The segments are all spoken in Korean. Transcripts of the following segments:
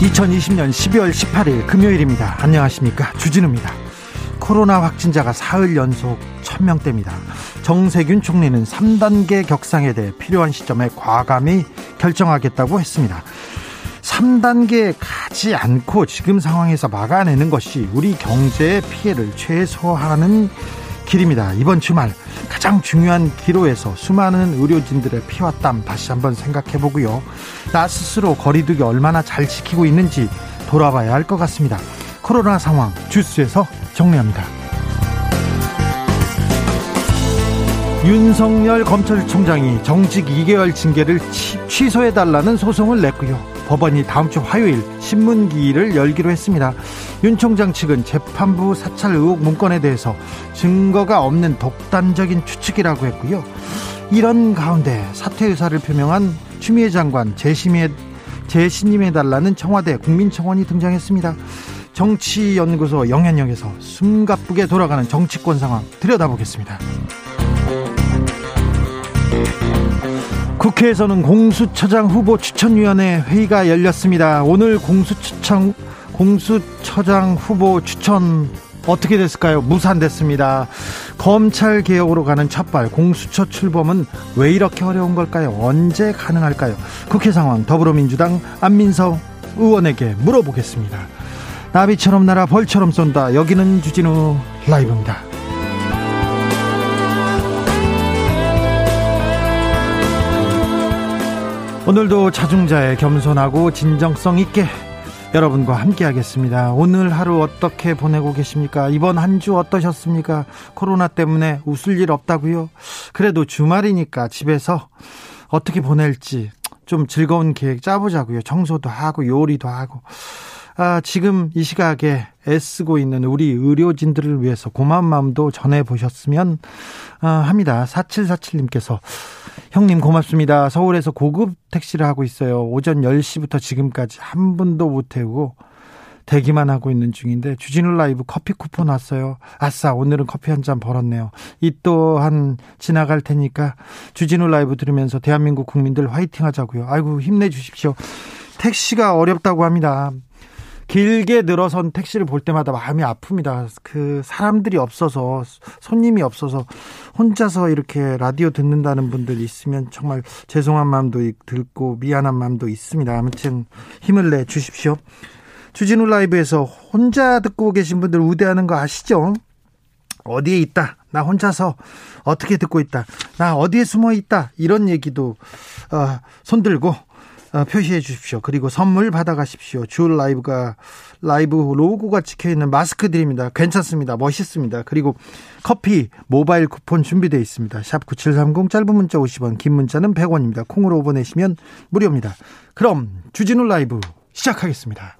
2020년 12월 18일 금요일입니다. 안녕하십니까. 주진우입니다. 코로나 확진자가 사흘 연속 1000명대입니다. 정세균 총리는 3단계 격상에 대해 필요한 시점에 과감히 결정하겠다고 했습니다. 3단계에 가지 않고 지금 상황에서 막아내는 것이 우리 경제의 피해를 최소화하는 길입니다. 이번 주말 가장 중요한 기로에서 수많은 의료진들의 피와 땀 다시 한번 생각해 보고요. 나 스스로 거리두기 얼마나 잘 지키고 있는지 돌아봐야 할 것 같습니다. 코로나 상황 주스에서 정리합니다. 윤석열 검찰총장이 정직 2개월 징계를 취소해달라는 소송을 냈고요. 법원이 다음 주 화요일 신문기일을 열기로 했습니다. 윤 총장 측은 재판부 사찰 의혹 문건에 대해서 증거가 없는 독단적인 추측이라고 했고요. 이런 가운데 사퇴 의사를 표명한 추미애 장관 재심해 재신임해달라는 청와대 국민청원이 등장했습니다. 정치연구소 영현역에서 숨가쁘게 돌아가는 정치권 상황 들여다보겠습니다. 국회에서는 공수처장 후보 추천위원회 회의가 열렸습니다. 오늘 공수처장 공수처장 후보 추천 어떻게 됐을까요? 무산됐습니다. 검찰 개혁으로 가는 첫발 공수처 출범은 왜 이렇게 어려운 걸까요? 언제 가능할까요? 국회 상황 더불어민주당 안민석 의원에게 물어보겠습니다. 나비처럼 날아 벌처럼 쏜다. 여기는 주진우 라이브입니다. 오늘도 자중자의 겸손하고 진정성 있게 여러분과 함께 하겠습니다. 오늘 하루 어떻게 보내고 계십니까? 이번 한 주 어떠셨습니까? 코로나 때문에 웃을 일 없다고요? 그래도 주말이니까 집에서 어떻게 보낼지 좀 즐거운 계획 짜보자고요. 청소도 하고 요리도 하고. 아, 지금 이 시각에 애쓰고 있는 우리 의료진들을 위해서 고마운 마음도 전해 보셨으면 아, 합니다. 4747님께서 형님 고맙습니다. 서울에서 고급 택시를 하고 있어요. 오전 10시부터 지금까지 한 분도 못 태우고 대기만 하고 있는 중인데 주진우 라이브 커피 쿠폰 왔어요. 아싸 오늘은 커피 한 잔 벌었네요. 이 또한 지나갈 테니까 주진우 라이브 들으면서 대한민국 국민들 화이팅 하자고요. 아이고 힘내 주십시오. 택시가 어렵다고 합니다. 길게 늘어선 택시를 볼 때마다 마음이 아픕니다. 그 사람들이 없어서 손님이 없어서 혼자서 이렇게 라디오 듣는다는 분들 있으면 정말 죄송한 마음도 들고 미안한 마음도 있습니다. 아무튼 힘을 내 주십시오. 주진우 라이브에서 혼자 듣고 계신 분들 우대하는 거 아시죠? 어디에 있다. 나 혼자서 어떻게 듣고 있다. 나 어디에 숨어 있다. 이런 얘기도 어, 손들고 어, 표시해 주십시오. 그리고 선물 받아가십시오. 줄 라이브가 라이브 로고가 찍혀 있는 마스크 드립니다. 괜찮습니다. 멋있습니다. 그리고 커피 모바일 쿠폰 준비되어 있습니다. 샵 9730 짧은 문자 50원, 긴 문자는 100원입니다. 콩으로 보내시면 무료입니다. 그럼 주진우 라이브 시작하겠습니다.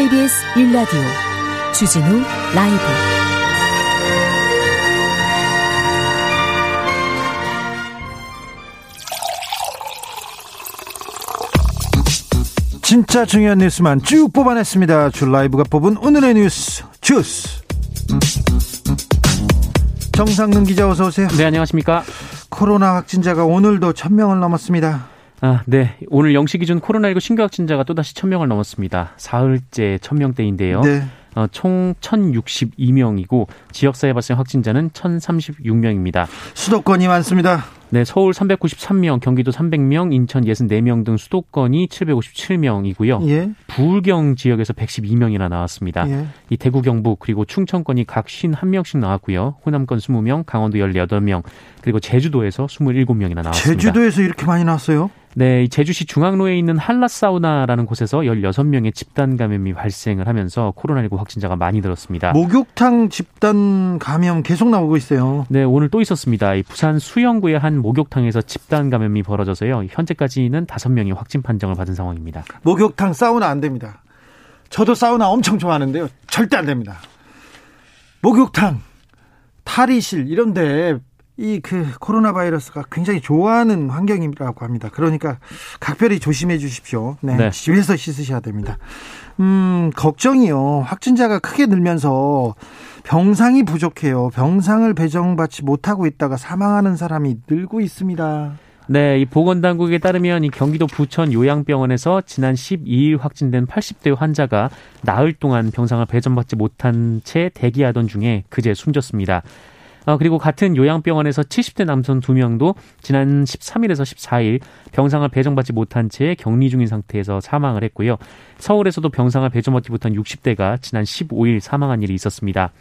KBS 1라디오 주진우 라이브 진짜 중요한 뉴스만 쭉 뽑아냈습니다. 줄 라이브가 뽑은 오늘의 뉴스 주스. 정상근 기자 어서 오세요. 네, 안녕하십니까? 코로나 확진자가 오늘도 천명을 넘었습니다. 아, 네. 오늘 0시 기준 코로나19 신규 확진자가 또다시 1000명을 넘었습니다. 사흘째 1000명대인데요. 네. 어, 총 1,062명이고 지역사회 발생 확진자는 1,036명입니다. 수도권이 많습니다. 네, 서울 393명, 경기도 300명, 인천 64명 등 수도권이 757명이고요. 예. 부울경 지역에서 112명이나 나왔습니다. 예. 이 대구 경북 그리고 충청권이 각 51명씩 나왔고요. 호남권 20명, 강원도 18명, 그리고 제주도에서 27명이나 나왔습니다. 제주도에서 이렇게 많이 나왔어요? 네, 제주시 중앙로에 있는 한라사우나라는 곳에서 16명의 집단 감염이 발생을 하면서 코로나19 확진자가 많이 들었습니다. 목욕탕 집단 감염 계속 나오고 있어요. 네, 오늘 또 있었습니다. 부산 수영구의 한 목욕탕에서 집단 감염이 벌어져서요. 현재까지는 5명이 확진 판정을 받은 상황입니다. 목욕탕 사우나 안 됩니다. 저도 사우나 엄청 좋아하는데요. 절대 안 됩니다. 목욕탕, 탈의실 이런데 이 그 코로나 바이러스가 굉장히 좋아하는 환경이라고 합니다. 그러니까 각별히 조심해 주십시오. 네, 네. 집에서 씻으셔야 됩니다. 음, 걱정이요. 확진자가 크게 늘면서 병상이 부족해요. 병상을 배정받지 못하고 있다가 사망하는 사람이 늘고 있습니다. 네, 이 보건당국에 따르면 이 경기도 부천 요양병원에서 지난 12일 확진된 80대 환자가 나흘 동안 병상을 배정받지 못한 채 대기하던 중에 그제 숨졌습니다. 어, 그리고 같은 요양병원에서 70대 남성 2명도 지난 13일에서 14일 병상을 배정받지 못한 채 격리 중인 상태에서 사망을 했고요. 서울에서도 병상을 배정받지 못한 60대가 지난 15일 사망한 일이 있었습니다.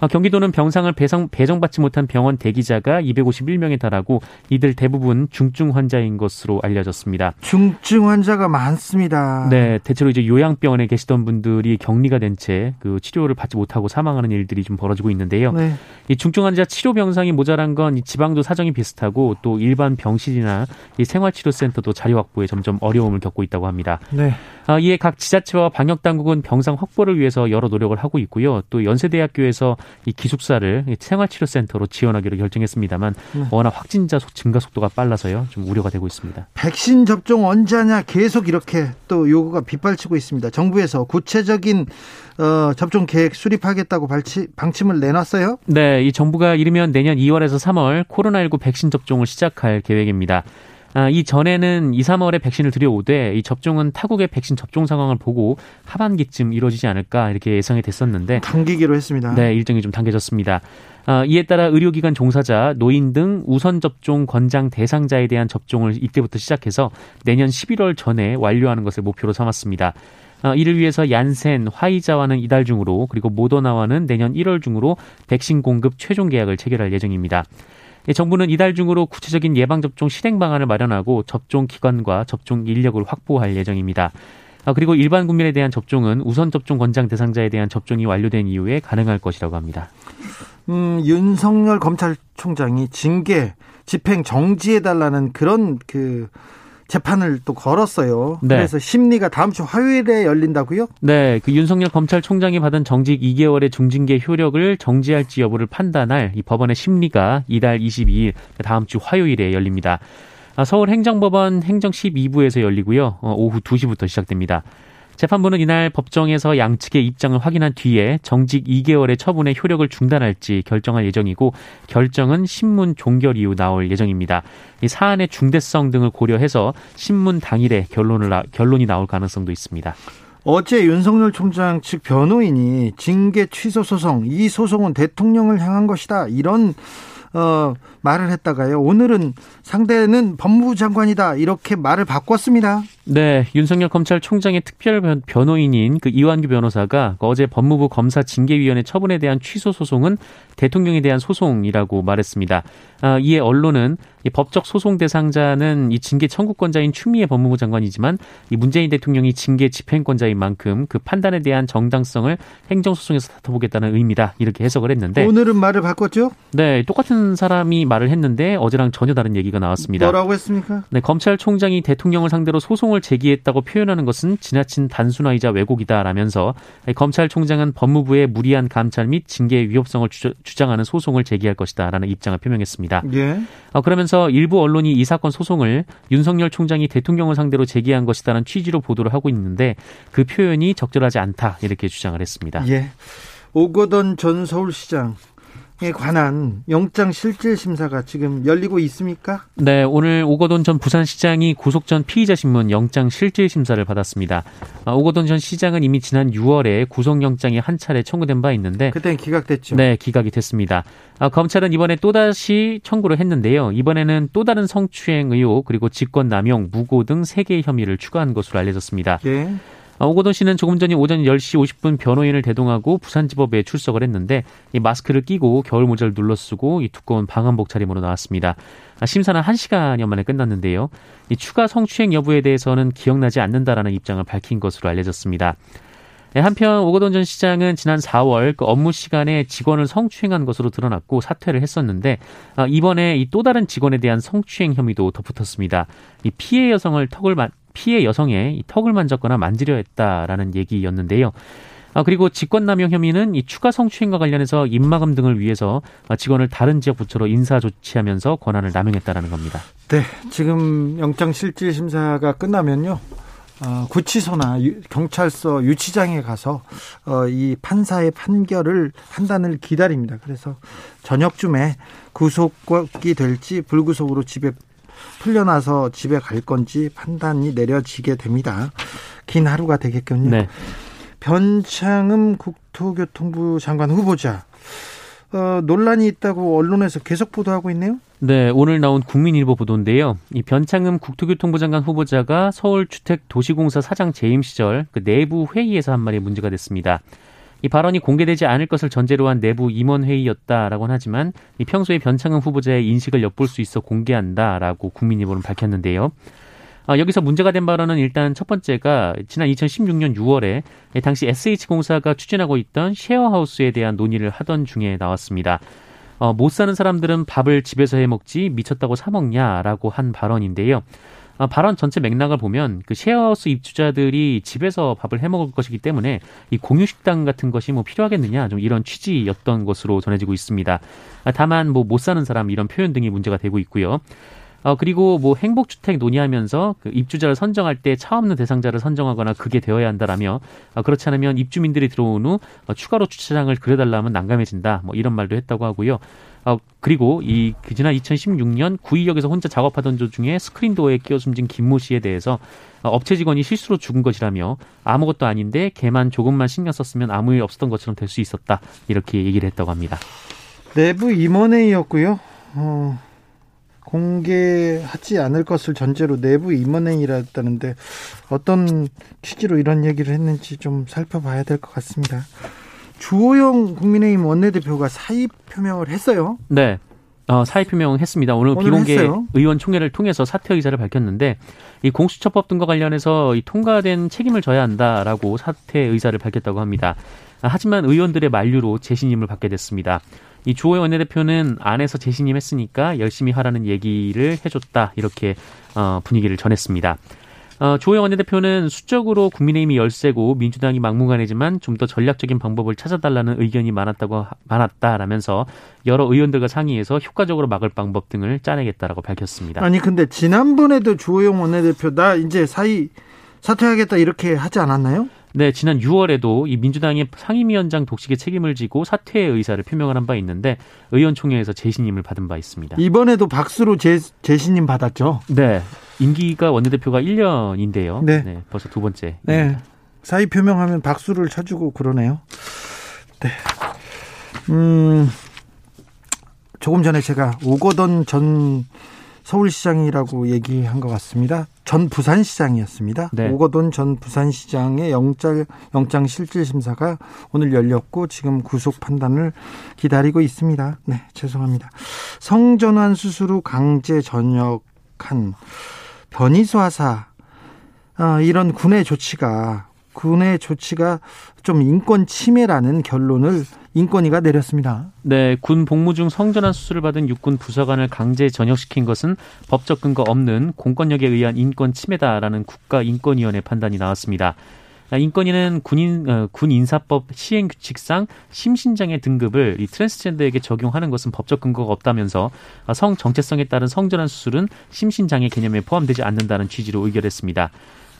어, 경기도는 병상을 배상, 배정받지 못한 병원 대기자가 251명에 달하고 이들 대부분 중증 환자인 것으로 알려졌습니다. 중증 환자가 많습니다. 네, 대체로 이제 요양병원에 계시던 분들이 격리가 된 채 그 치료를 받지 못하고 사망하는 일들이 좀 벌어지고 있는데요. 네. 이 중증 환자 치료 병상이 모자란 건 이 지방도 사정이 비슷하고 또 일반 병실이나 이 생활치료센터도 자료 확보에 점점 어려움을 겪고 있다고 합니다. 네. 아, 이에 각 지자체와 방역 당국은 병상 확보를 위해서 여러 노력을 하고 있고요. 또 연세대학교에서 이 기숙사를 생활치료센터로 지원하기로 결정했습니다만 네. 워낙 확진자 증가 속도가 빨라서요. 좀 우려가 되고 있습니다. 백신 접종 언제 하냐 계속 이렇게 또 요구가 빗발치고 있습니다. 정부에서 구체적인 어, 접종 계획 수립하겠다고 발치, 방침을 내놨어요? 네, 이 정부가 이르면 내년 2월에서 3월 코로나19 백신 접종을 시작할 계획입니다. 아, 이 전에는 2, 3월에 백신을 들여오되 이 접종은 타국의 백신 접종 상황을 보고 하반기쯤 이루어지지 않을까 이렇게 예상이 됐었는데 당기기로 했습니다. 네, 일정이 좀 당겨졌습니다. 아, 이에 따라 의료기관 종사자, 노인 등 우선 접종 권장 대상자에 대한 접종을 이때부터 시작해서 내년 11월 전에 완료하는 것을 목표로 삼았습니다. 아, 이를 위해서 얀센, 화이자와는 이달 중으로 그리고 모더나와는 내년 1월 중으로 백신 공급 최종 계약을 체결할 예정입니다. 예, 정부는 이달 중으로 구체적인 예방접종 실행 방안을 마련하고 접종 기관과 접종 인력을 확보할 예정입니다. 아, 그리고 일반 국민에 대한 접종은 우선 접종 권장 대상자에 대한 접종이 완료된 이후에 가능할 것이라고 합니다. 음, 윤석열 검찰총장이 징계, 집행 정지해달라는 그런 그 재판을 또 걸었어요. 네. 그래서 심리가 다음 주 화요일에 열린다고요? 네, 그 윤석열 검찰총장이 받은 정직 2개월의 중징계 효력을 정지할지 여부를 판단할 이 법원의 심리가 이달 22일 다음 주 화요일에 열립니다. 아, 서울행정법원 행정 12부에서 열리고요. 어, 오후 2시부터 시작됩니다. 재판부는 이날 법정에서 양측의 입장을 확인한 뒤에 정직 2개월의 처분의 효력을 중단할지 결정할 예정이고 결정은 신문 종결 이후 나올 예정입니다. 이 사안의 중대성 등을 고려해서 신문 당일에 결론을 결론이 나올 가능성도 있습니다. 어제 윤석열 총장 측 변호인이 징계 취소 소송, 이 소송은 대통령을 향한 것이다. 이런 어, 말을 했다가요. 오늘은 상대는 법무부 장관이다. 이렇게 말을 바꿨습니다. 네, 윤석열 검찰총장의 특별 변호인인 그 이완규 변호사가 어제 법무부 검사 징계위원회 처분에 대한 취소 소송은 대통령에 대한 소송이라고 말했습니다. 아, 이에 언론은 이 법적 소송 대상자는 이 징계 청구권자인 추미애 법무부 장관이지만 이 문재인 대통령이 징계 집행권자인 만큼 그 판단에 대한 정당성을 행정소송에서 다퉈보겠다는 의미다 이렇게 해석을 했는데 오늘은 말을 바꿨죠? 네, 똑같은 사람이 말을 했는데 어제랑 전혀 다른 얘기가 나왔습니다. 뭐라고 했습니까? 네, 검찰총장이 대통령을 상대로 소송을 제기했다고 표현하는 것은 지나친 단순화이자 왜곡이다라면서 검찰총장은 법무부의 무리한 감찰 및 징계 위협성을 주장하는 소송을 제기할 것이다라는 입장을 표명했습니다. 예. 어, 그러면서 일부 언론이 이 사건 소송을 윤석열 총장이 대통령을 상대로 제기한 것이다라는 취지로 보도를 하고 있는데 그 표현이 적절하지 않다 이렇게 주장을 했습니다. 예. 오거돈 전 서울시장 에 관한 영장 실질 심사가 지금 열리고 있습니까? 네, 오늘 오거돈 전 부산시장이 구속 전 피의자 신문 영장 실질 심사를 받았습니다. 아, 오거돈 전 시장은 이미 지난 6월에 구속 영장이 한 차례 청구된 바 있는데 그때 기각됐죠. 네, 기각이 됐습니다. 아, 검찰은 이번에 또 다시 청구를 했는데요. 이번에는 또 다른 성추행 의혹 그리고 직권 남용, 무고 등 3개의 혐의를 추가한 것으로 알려졌습니다. 예. 아, 오고돈 씨는 조금 전에 오전 10시 50분 변호인을 대동하고 부산지법에 출석을 했는데 이 마스크를 끼고 겨울 모자를 눌러 쓰고 이 두꺼운 방한복 차림으로 나왔습니다. 아, 심사는 1시간여 만에 끝났는데요. 이 추가 성추행 여부에 대해서는 기억나지 않는다라는 입장을 밝힌 것으로 알려졌습니다. 네, 한편 오거돈 전 시장은 지난 4월 그 업무 시간에 직원을 성추행한 것으로 드러났고 사퇴를 했었는데 아, 이번에 이 또 다른 직원에 대한 성추행 혐의도 덧붙었습니다. 이 피해 여성을 턱을 피해 여성의 턱을 만졌거나 만지려 했다라는 얘기였는데요. 아, 그리고 직권남용 혐의는 이 추가 성추행과 관련해서 입마금 등을 위해서 직원을 다른 지역 부처로 인사 조치하면서 권한을 남용했다라는 겁니다. 네, 지금 영장 실질 심사가 끝나면요. 어, 구치소나 유, 경찰서 유치장에 가서 어, 이 판사의 판결을 판단을 기다립니다. 그래서 저녁쯤에 구속이 될지 불구속으로 집에 풀려나서 집에 갈 건지 판단이 내려지게 됩니다. 긴 하루가 되겠군요. 네. 변창흠 국토교통부 장관 후보자 어, 논란이 있다고 언론에서 계속 보도하고 있네요. 네, 오늘 나온 국민일보 보도인데요. 이 변창흠 국토교통부 장관 후보자가 서울주택도시공사 사장 재임 시절 그 내부 회의에서 한 말이 문제가 됐습니다. 이 발언이 공개되지 않을 것을 전제로 한 내부 임원 회의였다라고는 하지만 이 평소에 변창흠 후보자의 인식을 엿볼 수 있어 공개한다라고 국민일보는 밝혔는데요. 아, 여기서 문제가 된 발언은 일단 첫 번째가 지난 2016년 6월에 당시 SH공사가 추진하고 있던 쉐어하우스에 대한 논의를 하던 중에 나왔습니다. 어, 못 사는 사람들은 밥을 집에서 해 먹지 미쳤다고 사 먹냐라고 한 발언인데요. 아, 발언 전체 맥락을 보면 그 쉐어하우스 입주자들이 집에서 밥을 해 먹을 것이기 때문에 이 공유 식당 같은 것이 뭐 필요하겠느냐 좀 이런 취지였던 것으로 전해지고 있습니다. 아, 다만 뭐 못 사는 사람 이런 표현 등이 문제가 되고 있고요. 어, 그리고 뭐 행복주택 논의하면서 그 입주자를 선정할 때 차 없는 대상자를 선정하거나 그게 되어야 한다라며 어, 그렇지 않으면 입주민들이 들어온 후 어, 추가로 주차장을 그려달라면 난감해진다 뭐 이런 말도 했다고 하고요. 어, 그리고 이그 지난 2016년 구의역에서 혼자 작업하던 도중에 스크린도어에 끼어 숨진 김모 씨에 대해서 어, 업체 직원이 실수로 죽은 것이라며 아무것도 아닌데 걔만 조금만 신경 썼으면 아무 일 없었던 것처럼 될 수 있었다 이렇게 얘기를 했다고 합니다. 내부 임원회의였고요. 어, 공개하지 않을 것을 전제로 내부 임원회의라했다는데 어떤 취지로 이런 얘기를 했는지 좀 살펴봐야 될 것 같습니다. 주호영 국민의힘 원내대표가 사의 표명을 했어요. 네. 어, 사의 표명했습니다. 오늘, 오늘 비공개 했어요? 의원총회를 통해서 사퇴 의사를 밝혔는데 이 공수처법 등과 관련해서 이 통과된 책임을 져야 한다라고 사퇴 의사를 밝혔다고 합니다. 하지만 의원들의 만류로 재신임을 받게 됐습니다. 이 주호영 원내대표는 안에서 재신임했으니까 열심히 하라는 얘기를 해줬다 이렇게 어, 분위기를 전했습니다. 어, 조영 원내대표는 수적으로 국민의힘이 열세고 민주당이 막무가내지만 좀 더 전략적인 방법을 찾아달라는 의견이 많았다고 많았다라면서 여러 의원들과 상의해서 효과적으로 막을 방법 등을 짜내겠다라고 밝혔습니다. 아니 근데 지난번에도 조영 원내대표 나 이제 사의 사퇴하겠다 이렇게 하지 않았나요? 네, 지난 6월에도 이 민주당의 상임위원장 독식의 책임을 지고 사퇴의 의사를 표명을 한 바 있는데 의원총회에서 재신임을 받은 바 있습니다. 이번에도 박수로 재, 재신임 받았죠? 네. 임기가 원내대표가 1년인데요. 네. 네 벌써 두 번째. 네. 사의 표명하면 박수를 쳐주고 그러네요. 네. 음, 조금 전에 제가 오거돈 전 서울시장이라고 얘기한 것 같습니다. 전 부산시장이었습니다. 네. 오거돈 전 부산시장의 영장, 영장 실질 심사가 오늘 열렸고 지금 구속 판단을 기다리고 있습니다. 네, 죄송합니다. 성전환 수술 후 강제 전역한 변이수하사 아, 이런 군의 조치가 군의 조치가 좀 인권 침해라는 결론을 인권위가 내렸습니다. 네, 군 복무 중 성전환 수술을 받은 육군 부사관을 강제 전역시킨 것은 법적 근거 없는 공권력에 의한 인권 침해다라는 국가인권위원회 판단이 나왔습니다. 아, 인권위는 군인 어, 군 인사법 시행 규칙상 심신장애 등급을 이 트랜스젠더에게 적용하는 것은 법적 근거가 없다면서 아, 성 정체성에 따른 성전환 수술은 심신장애 개념에 포함되지 않는다는 취지로 의결했습니다.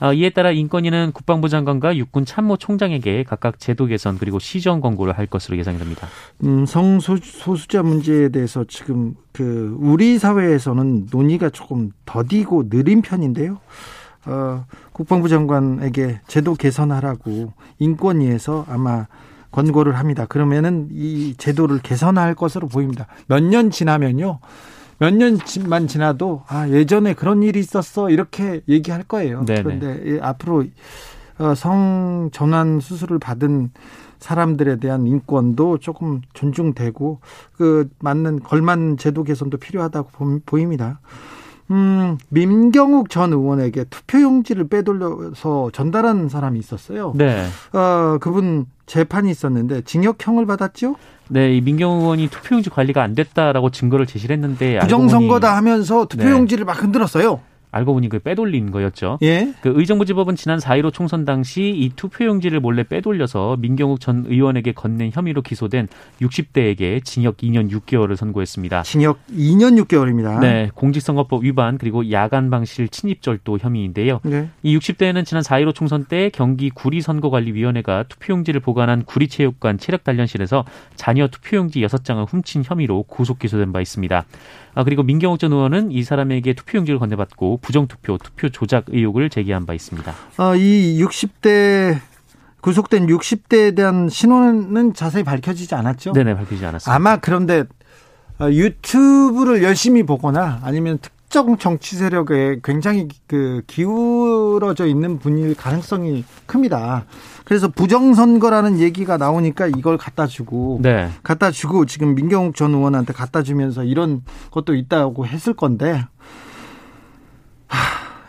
아, 이에 따라 인권위는 국방부 장관과 육군 참모 총장에게 각각 제도 개선 그리고 시정 권고를 할 것으로 예상됩니다. 음, 성소수자 문제에 대해서 지금 그 우리 사회에서는 논의가 조금 더디고 느린 편인데요. 어, 국방부 장관에게 제도 개선하라고 인권위에서 아마 권고를 합니다. 그러면은 이 제도를 개선할 것으로 보입니다. 몇 년 지나면요. 몇 년만 지나도 아 예전에 그런 일이 있었어 이렇게 얘기할 거예요. 네네. 그런데 앞으로 어, 성 전환 수술을 받은 사람들에 대한 인권도 조금 존중되고 그 맞는 걸맞는 제도 개선도 필요하다고 보입니다. 음, 민경욱 전 의원에게 투표용지를 빼돌려서 전달한 사람이 있었어요. 네. 어, 그분 재판이 있었는데 징역형을 받았죠? 네, 이 민경욱 의원이 투표용지 관리가 안 됐다라고 증거를 제시를 했는데 부정선거다 하면서 투표용지를 네. 막 흔들었어요. 알고 보니 그 빼돌린 거였죠. 예? 그 의정부지법은 지난 4.15 총선 당시 이 투표용지를 몰래 빼돌려서 민경욱 전 의원에게 건넨 혐의로 기소된 60대에게 징역 2년 6개월을 선고했습니다. 징역 2년 6개월입니다. 네, 공직선거법 위반 그리고 야간 방실 침입절도 혐의인데요. 네. 이 60대는 지난 4.15 총선 때 경기 구리선거관리위원회가 투표용지를 보관한 구리체육관 체력단련실에서 자녀 투표용지 6장을 훔친 혐의로 구속 기소된 바 있습니다. 아, 그리고 민경욱 전 의원은 이 사람에게 투표용지를 건네받고 부정투표, 투표 조작 의혹을 제기한 바 있습니다. 아, 이 60대 구속된 60대에 대한 신원은 자세히 밝혀지지 않았죠? 네네, 밝혀지지 않았습니다. 아마 그런데 어, 유튜브를 열심히 보거나 아니면 특 정 정치 세력에 굉장히 그 기울어져 있는 분일 가능성이 큽니다. 그래서 부정선거라는 얘기가 나오니까 이걸 갖다 주고 네. 갖다 주고 지금 민경욱 전 의원한테 갖다 주면서 이런 것도 있다고 했을 건데 하,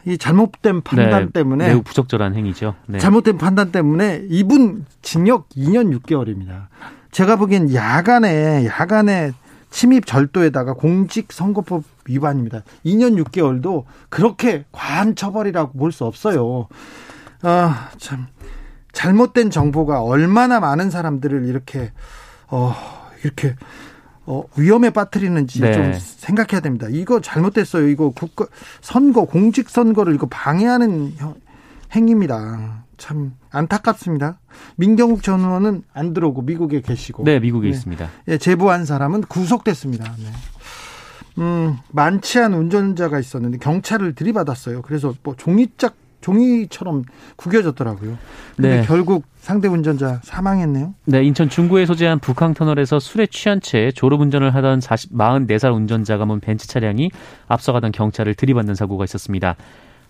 이 잘못된 판단 네, 때문에 매우 부적절한 행위죠. 네. 잘못된 판단 때문에 이분 징역 2년 6개월입니다. 제가 보기엔 야간에 야간에 침입 절도에다가 공직선거법 위반입니다. 2년 6개월도 그렇게 과한 처벌이라고 볼 수 없어요. 아, 참. 잘못된 정보가 얼마나 많은 사람들을 이렇게 어 이렇게 어 위험에 빠뜨리는지 네. 좀 생각해야 됩니다. 이거 잘못됐어요. 이거 국가 선거 공직 선거를 이거 방해하는 행위입니다. 참 안타깝습니다. 민경욱 전 의원은 안 들어오고 미국에 계시고. 네, 미국에 네. 있습니다. 예, 제보한 사람은 구속됐습니다. 네. 음, 많지 않은 운전자가 있었는데 경찰을 들이받았어요. 그래서 뭐 종이짝 종이처럼 구겨졌더라고요. 근데 네. 결국 상대 운전자 사망했네요. 네, 인천 중구에 소재한 북항 터널에서 술에 취한 채 졸음 운전을 하던 40, 44살 운전자가 몬 벤츠 차량이 앞서가던 경찰을 들이받는 사고가 있었습니다.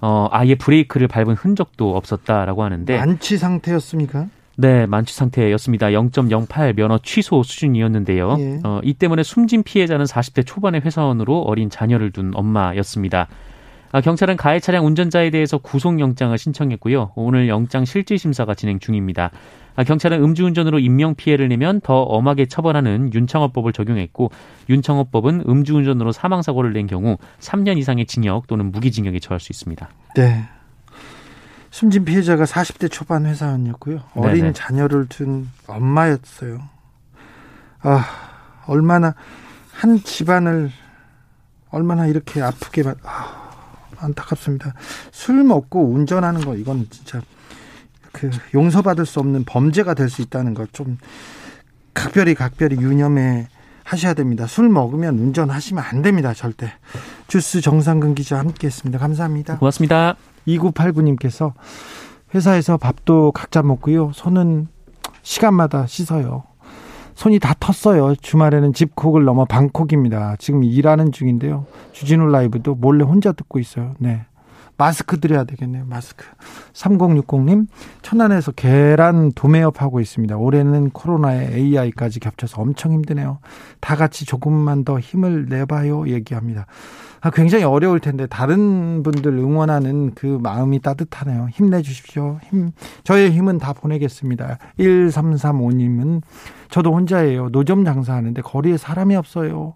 어, 아예 브레이크를 밟은 흔적도 없었다라고 하는데 만취 상태였습니까? 네, 만취 상태였습니다. 0.08 면허 취소 수준이었는데요. 예. 어, 이 때문에 숨진 피해자는 40대 초반의 회사원으로 어린 자녀를 둔 엄마였습니다. 아, 경찰은 가해 차량 운전자에 대해서 구속영장을 신청했고요. 오늘 영장 실질 심사가 진행 중입니다. 아, 경찰은 음주운전으로 인명피해를 내면 더 엄하게 처벌하는 윤창호법을 적용했고 윤창호법은 음주운전으로 사망사고를 낸 경우 3년 이상의 징역 또는 무기징역에 처할 수 있습니다. 네. 숨진 피해자가 40대 초반 회사원이었고요. 어린 네네. 자녀를 둔 엄마였어요. 아, 얼마나 한 집안을 얼마나 이렇게 아프게 아, 안타깝습니다. 술 먹고 운전하는 거 이건 진짜 그 용서받을 수 없는 범죄가 될 수 있다는 거좀 각별히 각별히 유념해 하셔야 됩니다. 술 먹으면 운전하시면 안 됩니다. 절대. 주스 정상근 기자 함께했습니다. 감사합니다. 고맙습니다. 2989님께서 회사에서 밥도 각자 먹고요. 손은 시간마다 씻어요. 손이 다 텄어요. 주말에는 집콕을 넘어 방콕입니다. 지금 일하는 중인데요. 주진우 라이브도 몰래 혼자 듣고 있어요. 네. 마스크 드려야 되겠네요. 마스크. 3060님, 천안에서 계란 도매업 하고 있습니다. 올해는 코로나에 AI까지 겹쳐서 엄청 힘드네요. 다 같이 조금만 더 힘을 내봐요. 얘기합니다. 아, 굉장히 어려울 텐데 다른 분들 응원하는 그 마음이 따뜻하네요. 힘내주십시오. 힘, 저의 힘은 다 보내겠습니다. 1335님은 저도 혼자예요. 노점 장사하는데 거리에 사람이 없어요.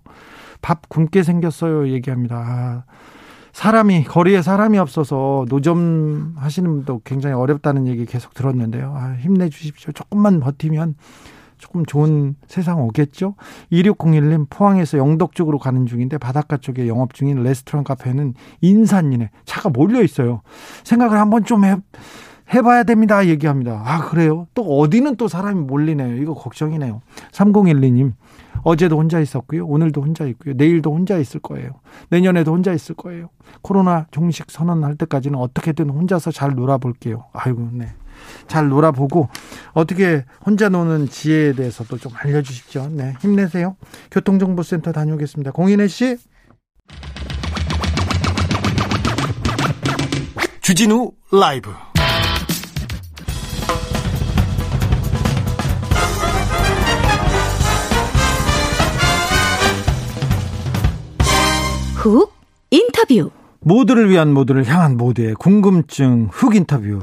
밥 굶게 생겼어요. 얘기합니다. 아, 사람이 거리에 사람이 없어서 노점 하시는 분도 굉장히 어렵다는 얘기 계속 들었는데요. 아, 힘내 주십시오. 조금만 버티면 조금 좋은 세상 오겠죠. 2601님 포항에서 영덕 쪽으로 가는 중인데 바닷가 쪽에 영업 중인 레스토랑 카페는 인산이네. 차가 몰려 있어요. 생각을 한번 좀 해, 해봐야 됩니다. 얘기합니다. 아, 그래요? 또 어디는 또 사람이 몰리네요. 이거 걱정이네요. 3012님, 어제도 혼자 있었고요. 오늘도 혼자 있고요. 내일도 혼자 있을 거예요. 내년에도 혼자 있을 거예요. 코로나 종식 선언할 때까지는 어떻게든 혼자서 잘 놀아볼게요. 아이고, 네. 잘 놀아보고 어떻게 혼자 노는 지혜에 대해서도 좀 알려주십시오. 네, 힘내세요. 교통정보센터 다녀오겠습니다. 공인혜 씨. 주진우 라이브. 훅 인터뷰. 모두를 위한 모두를 향한 모두의 궁금증 훅 인터뷰.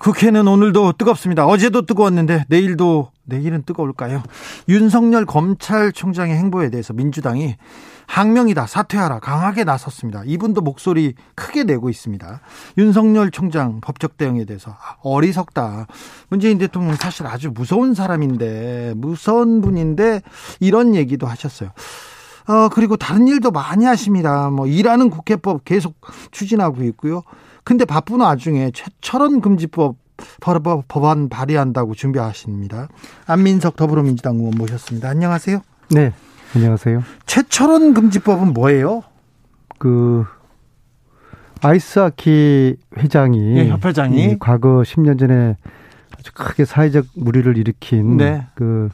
국회는 오늘도 뜨겁습니다. 어제도 뜨거웠는데 내일도 내일은 뜨거울까요? 윤석열 검찰총장의 행보에 대해서 민주당이 항명이다 사퇴하라 강하게 나섰습니다. 이분도 목소리 크게 내고 있습니다. 윤석열 총장 법적 대응에 대해서 어리석다. 문재인 대통령 사실 아주 무서운 사람인데 무서운 분인데 이런 얘기도 하셨어요. 어, 그리고 다른 일도 많이 하십니다. 뭐, 일하는 국회법 계속 추진하고 있고요. 근데 바쁜 와중에 최철원 금지법 법안 발의한다고 준비하십니다. 안민석 더불어민주당 의원 모셨습니다. 안녕하세요. 네, 안녕하세요. 최철원 금지법은 뭐예요? 그 아이스하키 회장이 네, 협회장이 과거 10년 전에 아주 크게 사회적 물의를 일으킨 네. 그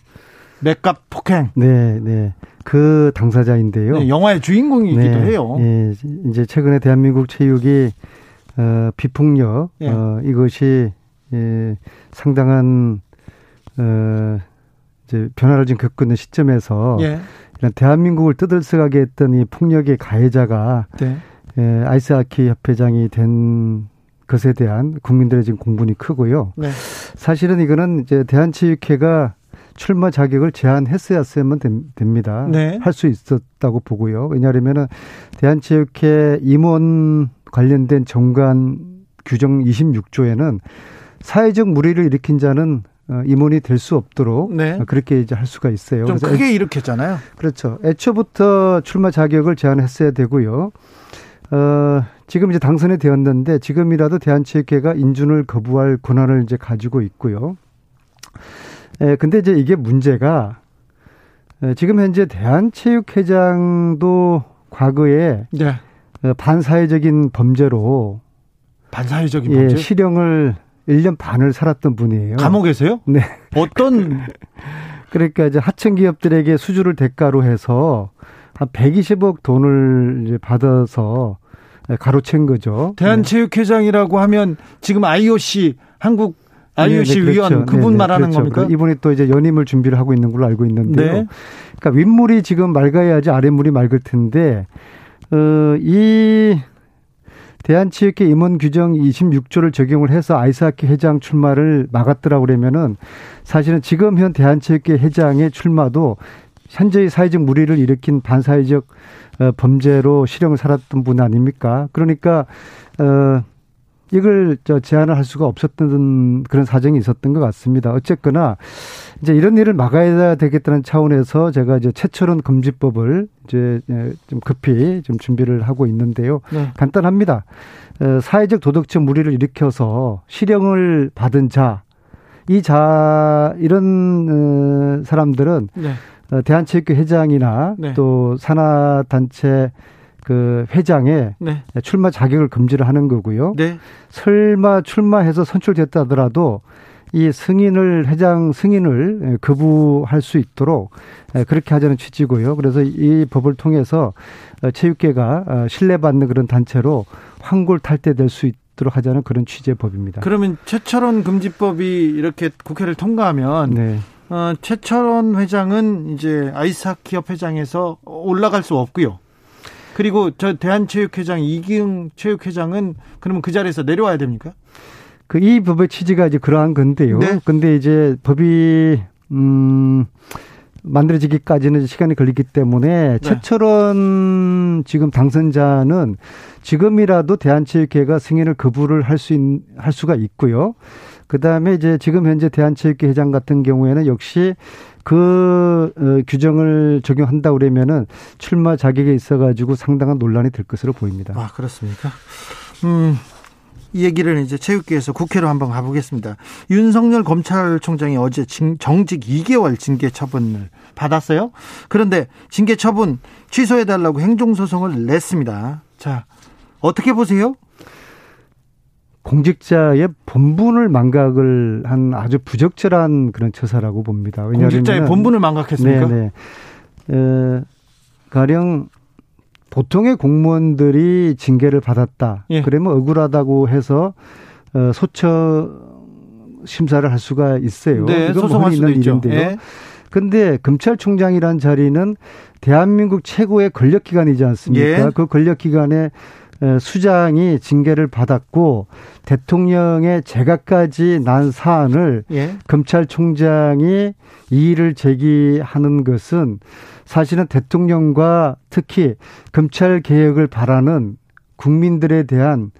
맥값 폭행. 네, 네. 그 당사자인데요. 네, 영화의 주인공이기도 네, 해요. 예, 이제 최근에 대한민국 체육이 어, 비폭력 예. 어, 이것이 예, 상당한 어, 이제 변화를 좀 겪고 있는 시점에서 예. 이런 대한민국을 떠들썩하게 했던 이 폭력의 가해자가 네. 예, 아이스하키 협회장이 된 것에 대한 국민들의 지금 공분이 크고요. 네. 사실은 이거는 이제 대한체육회가 출마 자격을 제한했어야만 됩니다. 네. 할수 있었다고 보고요. 왜냐하면은 대한체육회 임원 관련된 정관 규정 26조에는 사회적 무리를 일으킨 자는 어, 임원이 될 수 없도록 네. 그렇게 이제 할 수가 있어요. 좀 크게 일으켰잖아요. 그렇죠. 애초부터 출마 자격을 제한했어야 되고요. 어, 지금 이제 당선이 되었는데 지금이라도 대한체육회가 인준을 거부할 권한을 이제 가지고 있고요. 예, 근데 이제 이게 문제가 예, 지금 현재 대한체육회장도 과거에 네. 어, 반사회적인 범죄로 반사회적인 범죄? 예, 실형을 1년 반을 살았던 분이에요. 감옥에서요? 네. 어떤 그러니까 이제 하청 기업들에게 수주를 대가로 해서 한 120억 돈을 이제 받아서 가로챈 거죠. 대한체육회장이라고 하면 지금 IOC 한국 IOC 네, 네, 그렇죠. 위원 그분 네, 네, 말하는 그렇죠. 겁니까? 이분이 또 이제 연임을 준비를 하고 있는 걸로 알고 있는데요. 네. 그러니까 윗물이 지금 맑아야지 아랫물이 맑을 텐데 어, 이 대한체육회 임원 규정 26조를 적용을 해서 아이스하키 회장 출마를 막았더라 그러면은 사실은 지금 현 대한체육회 회장의 출마도 현재의 사회적 무리를 일으킨 반사회적 어, 범죄로 실형을 살았던 분 아닙니까? 그러니까 어 이걸 저 제한을 할 수가 없었던 그런 사정이 있었던 것 같습니다. 어쨌거나 이제 이런 일을 막아야 되겠다는 차원에서 제가 이제 최철원 금지법을 이제 예, 좀 급히 좀 준비를 하고 있는데요. 네. 간단합니다. 어, 사회적 도덕적 무리를 일으켜서 실형을 받은 자, 이 자, 이런 어, 사람들은 네. 어, 대한체육회 회장이나 네. 또 산하단체 그 회장에 네. 출마 자격을 금지를 하는 거고요. 네. 설마 출마해서 선출됐다 하더라도 이 승인을 회장 승인을 거부할 수 있도록 그렇게 하자는 취지고요. 그래서 이 법을 통해서 체육계가 어, 신뢰받는 그런 단체로 황골 탈퇴될 수 있도록 하자는 그런 취지의 법입니다. 그러면 최철원 금지법이 이렇게 국회를 통과하면 네. 어, 최철원 회장은 이제 아이스하키 협 회장에서 올라갈 수 없고요. 그리고 저 대한체육회장 이기흥 체육회장은 그러면 그 자리에서 내려와야 됩니까? 그 이 법의 취지가 이제 그러한 건데요. 네. 근데 이제 법이 음 만들어지기까지는 시간이 걸리기 때문에 네. 최철원 지금 당선자는 지금이라도 대한체육회가 승인을 거부를 할 수, 할 수가 있고요. 그 다음에 이제 지금 현재 대한체육회 회장 같은 경우에는 역시 그 어, 규정을 적용한다 그러면은 출마 자격에 있어 가지고 상당한 논란이 될 것으로 보입니다. 아 그렇습니까? 음. 이 얘기를 이제 체육계에서 국회로 한번 가보겠습니다. 윤석열 검찰총장이 어제 정직 2개월 징계 처분을 받았어요. 그런데 징계 처분 취소해달라고 행정소송을 냈습니다. 자, 어떻게 보세요? 공직자의 본분을 망각을 한 아주 부적절한 그런 처사라고 봅니다. 왜냐하면 공직자의 본분을 망각했습니까? 네네. 어, 가령 보통의 공무원들이 징계를 받았다. 예. 그러면 억울하다고 해서 어, 소처 심사를 할 수가 있어요. 네, 이건 소송할 있는 일인데요. 예. 근데 검찰총장이란 자리는 대한민국 최고의 권력기관이지 않습니까? 예. 그 권력기관에 수장이 징계를 받았고 대통령의 제각까지 난 사안을 예. 검찰총장이 이의를 제기하는 것은 사실은 대통령과 특히 검찰 개혁을 바라는 국민들에 대한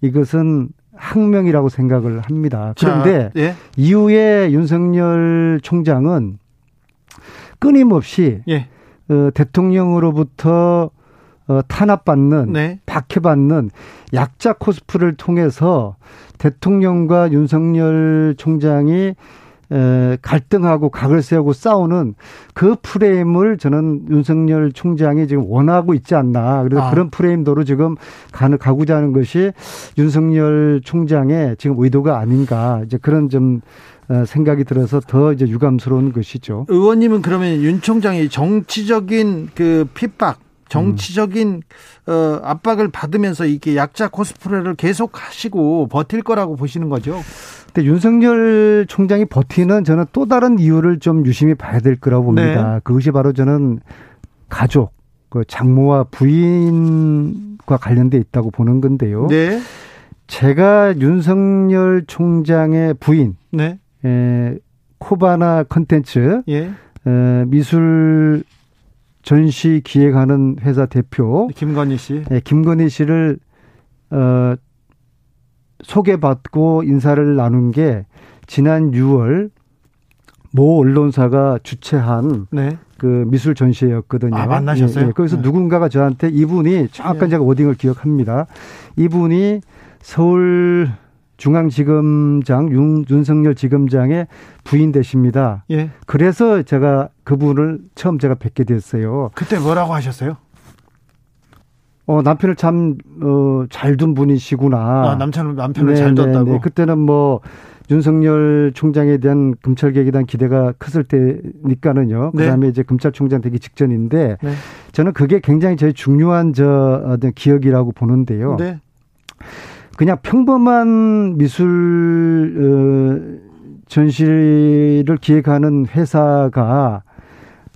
이것은 항명이라고 생각을 합니다. 그런데 자, 예. 이후에 윤석열 총장은 끊임없이 예. 어, 대통령으로부터 어, 탄압받는, 네. 박해받는 약자 코스프를 통해서 대통령과 윤석열 총장이 에, 갈등하고 각을 세우고 싸우는 그 프레임을 저는 윤석열 총장이 지금 원하고 있지 않나. 그래서 아. 그런 프레임도로 지금 가는 가고자 하는 것이 윤석열 총장의 지금 의도가 아닌가. 이제 그런 좀 어, 생각이 들어서 더 이제 유감스러운 것이죠. 의원님은 그러면 윤 총장이 정치적인 그 핍박 정치적인 어, 압박을 받으면서 이게 약자 코스프레를 계속 하시고 버틸 거라고 보시는 거죠. 근데 윤석열 총장이 버티는 저는 또 다른 이유를 좀 유심히 봐야 될 거라고 봅니다. 네. 그것이 바로 저는 가족, 그 장모와 부인과 관련돼 있다고 보는 건데요. 네. 제가 윤석열 총장의 부인, 네. 에, 코바나 컨텐츠, 예. 에, 미술 전시 기획하는 회사 대표 김건희 씨, 네, 김건희 씨를 어, 소개받고 인사를 나눈 게 지난 6월 모 언론사가 주최한 네. 그 미술 전시회였거든요. 아, 만나셨어요? 예, 예. 거기서 네. 누군가가 저한테 이분이 정확한 예. 제가 워딩을 기억합니다. 이분이 서울 중앙지검장 윤, 윤석열 지검장의 부인 되십니다. 예. 그래서 제가 그분을 처음 제가 뵙게 됐어요. 그때 뭐라고 하셨어요? 어, 남편을 참, 어, 잘 둔 분이시구나. 아, 남편, 남편을 네, 잘 네, 뒀다고? 네, 그때는 뭐, 윤석열 총장에 대한 검찰개혁에 대한 기대가 컸을 때니까는요. 네. 그 다음에 이제 검찰총장 되기 직전인데, 네. 저는 그게 굉장히 제일 중요한 저, 어떤 기억이라고 보는데요. 네. 그냥 평범한 미술 어, 전시를 기획하는 회사가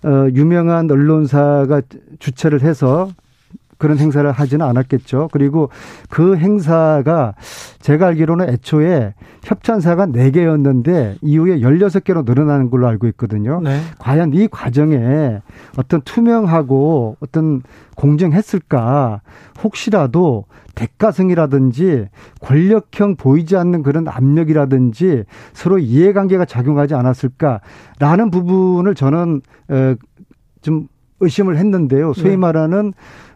어, 유명한 언론사가 주최를 해서 그런 행사를 하지는 않았겠죠. 그리고 그 행사가 제가 알기로는 애초에 협찬사가 4개였는데 이후에 16개로 늘어나는 걸로 알고 있거든요. 네. 과연 이 과정에 어떤 투명하고 어떤 공정했을까 혹시라도 대가성이라든지 권력형 보이지 않는 그런 압력이라든지 서로 이해관계가 작용하지 않았을까라는 부분을 저는 좀 의심을 했는데요. 소위 네. 말하는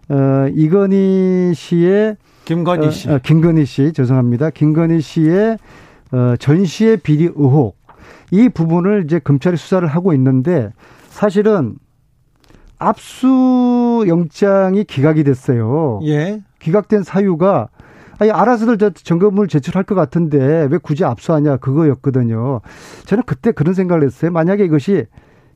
어, 이건희 씨의 김건희 씨, 어, 어, 김건희 씨 죄송합니다. 김건희 씨의 어, 전시의 비리 의혹 이 부분을 이제 검찰이 수사를 하고 있는데 사실은 압수 영장이 기각이 됐어요. 예. 기각된 사유가 아니 알아서들 저 점검을 제출할 것 같은데 왜 굳이 압수하냐 그거였거든요. 저는 그때 그런 생각을 했어요. 만약에 이것이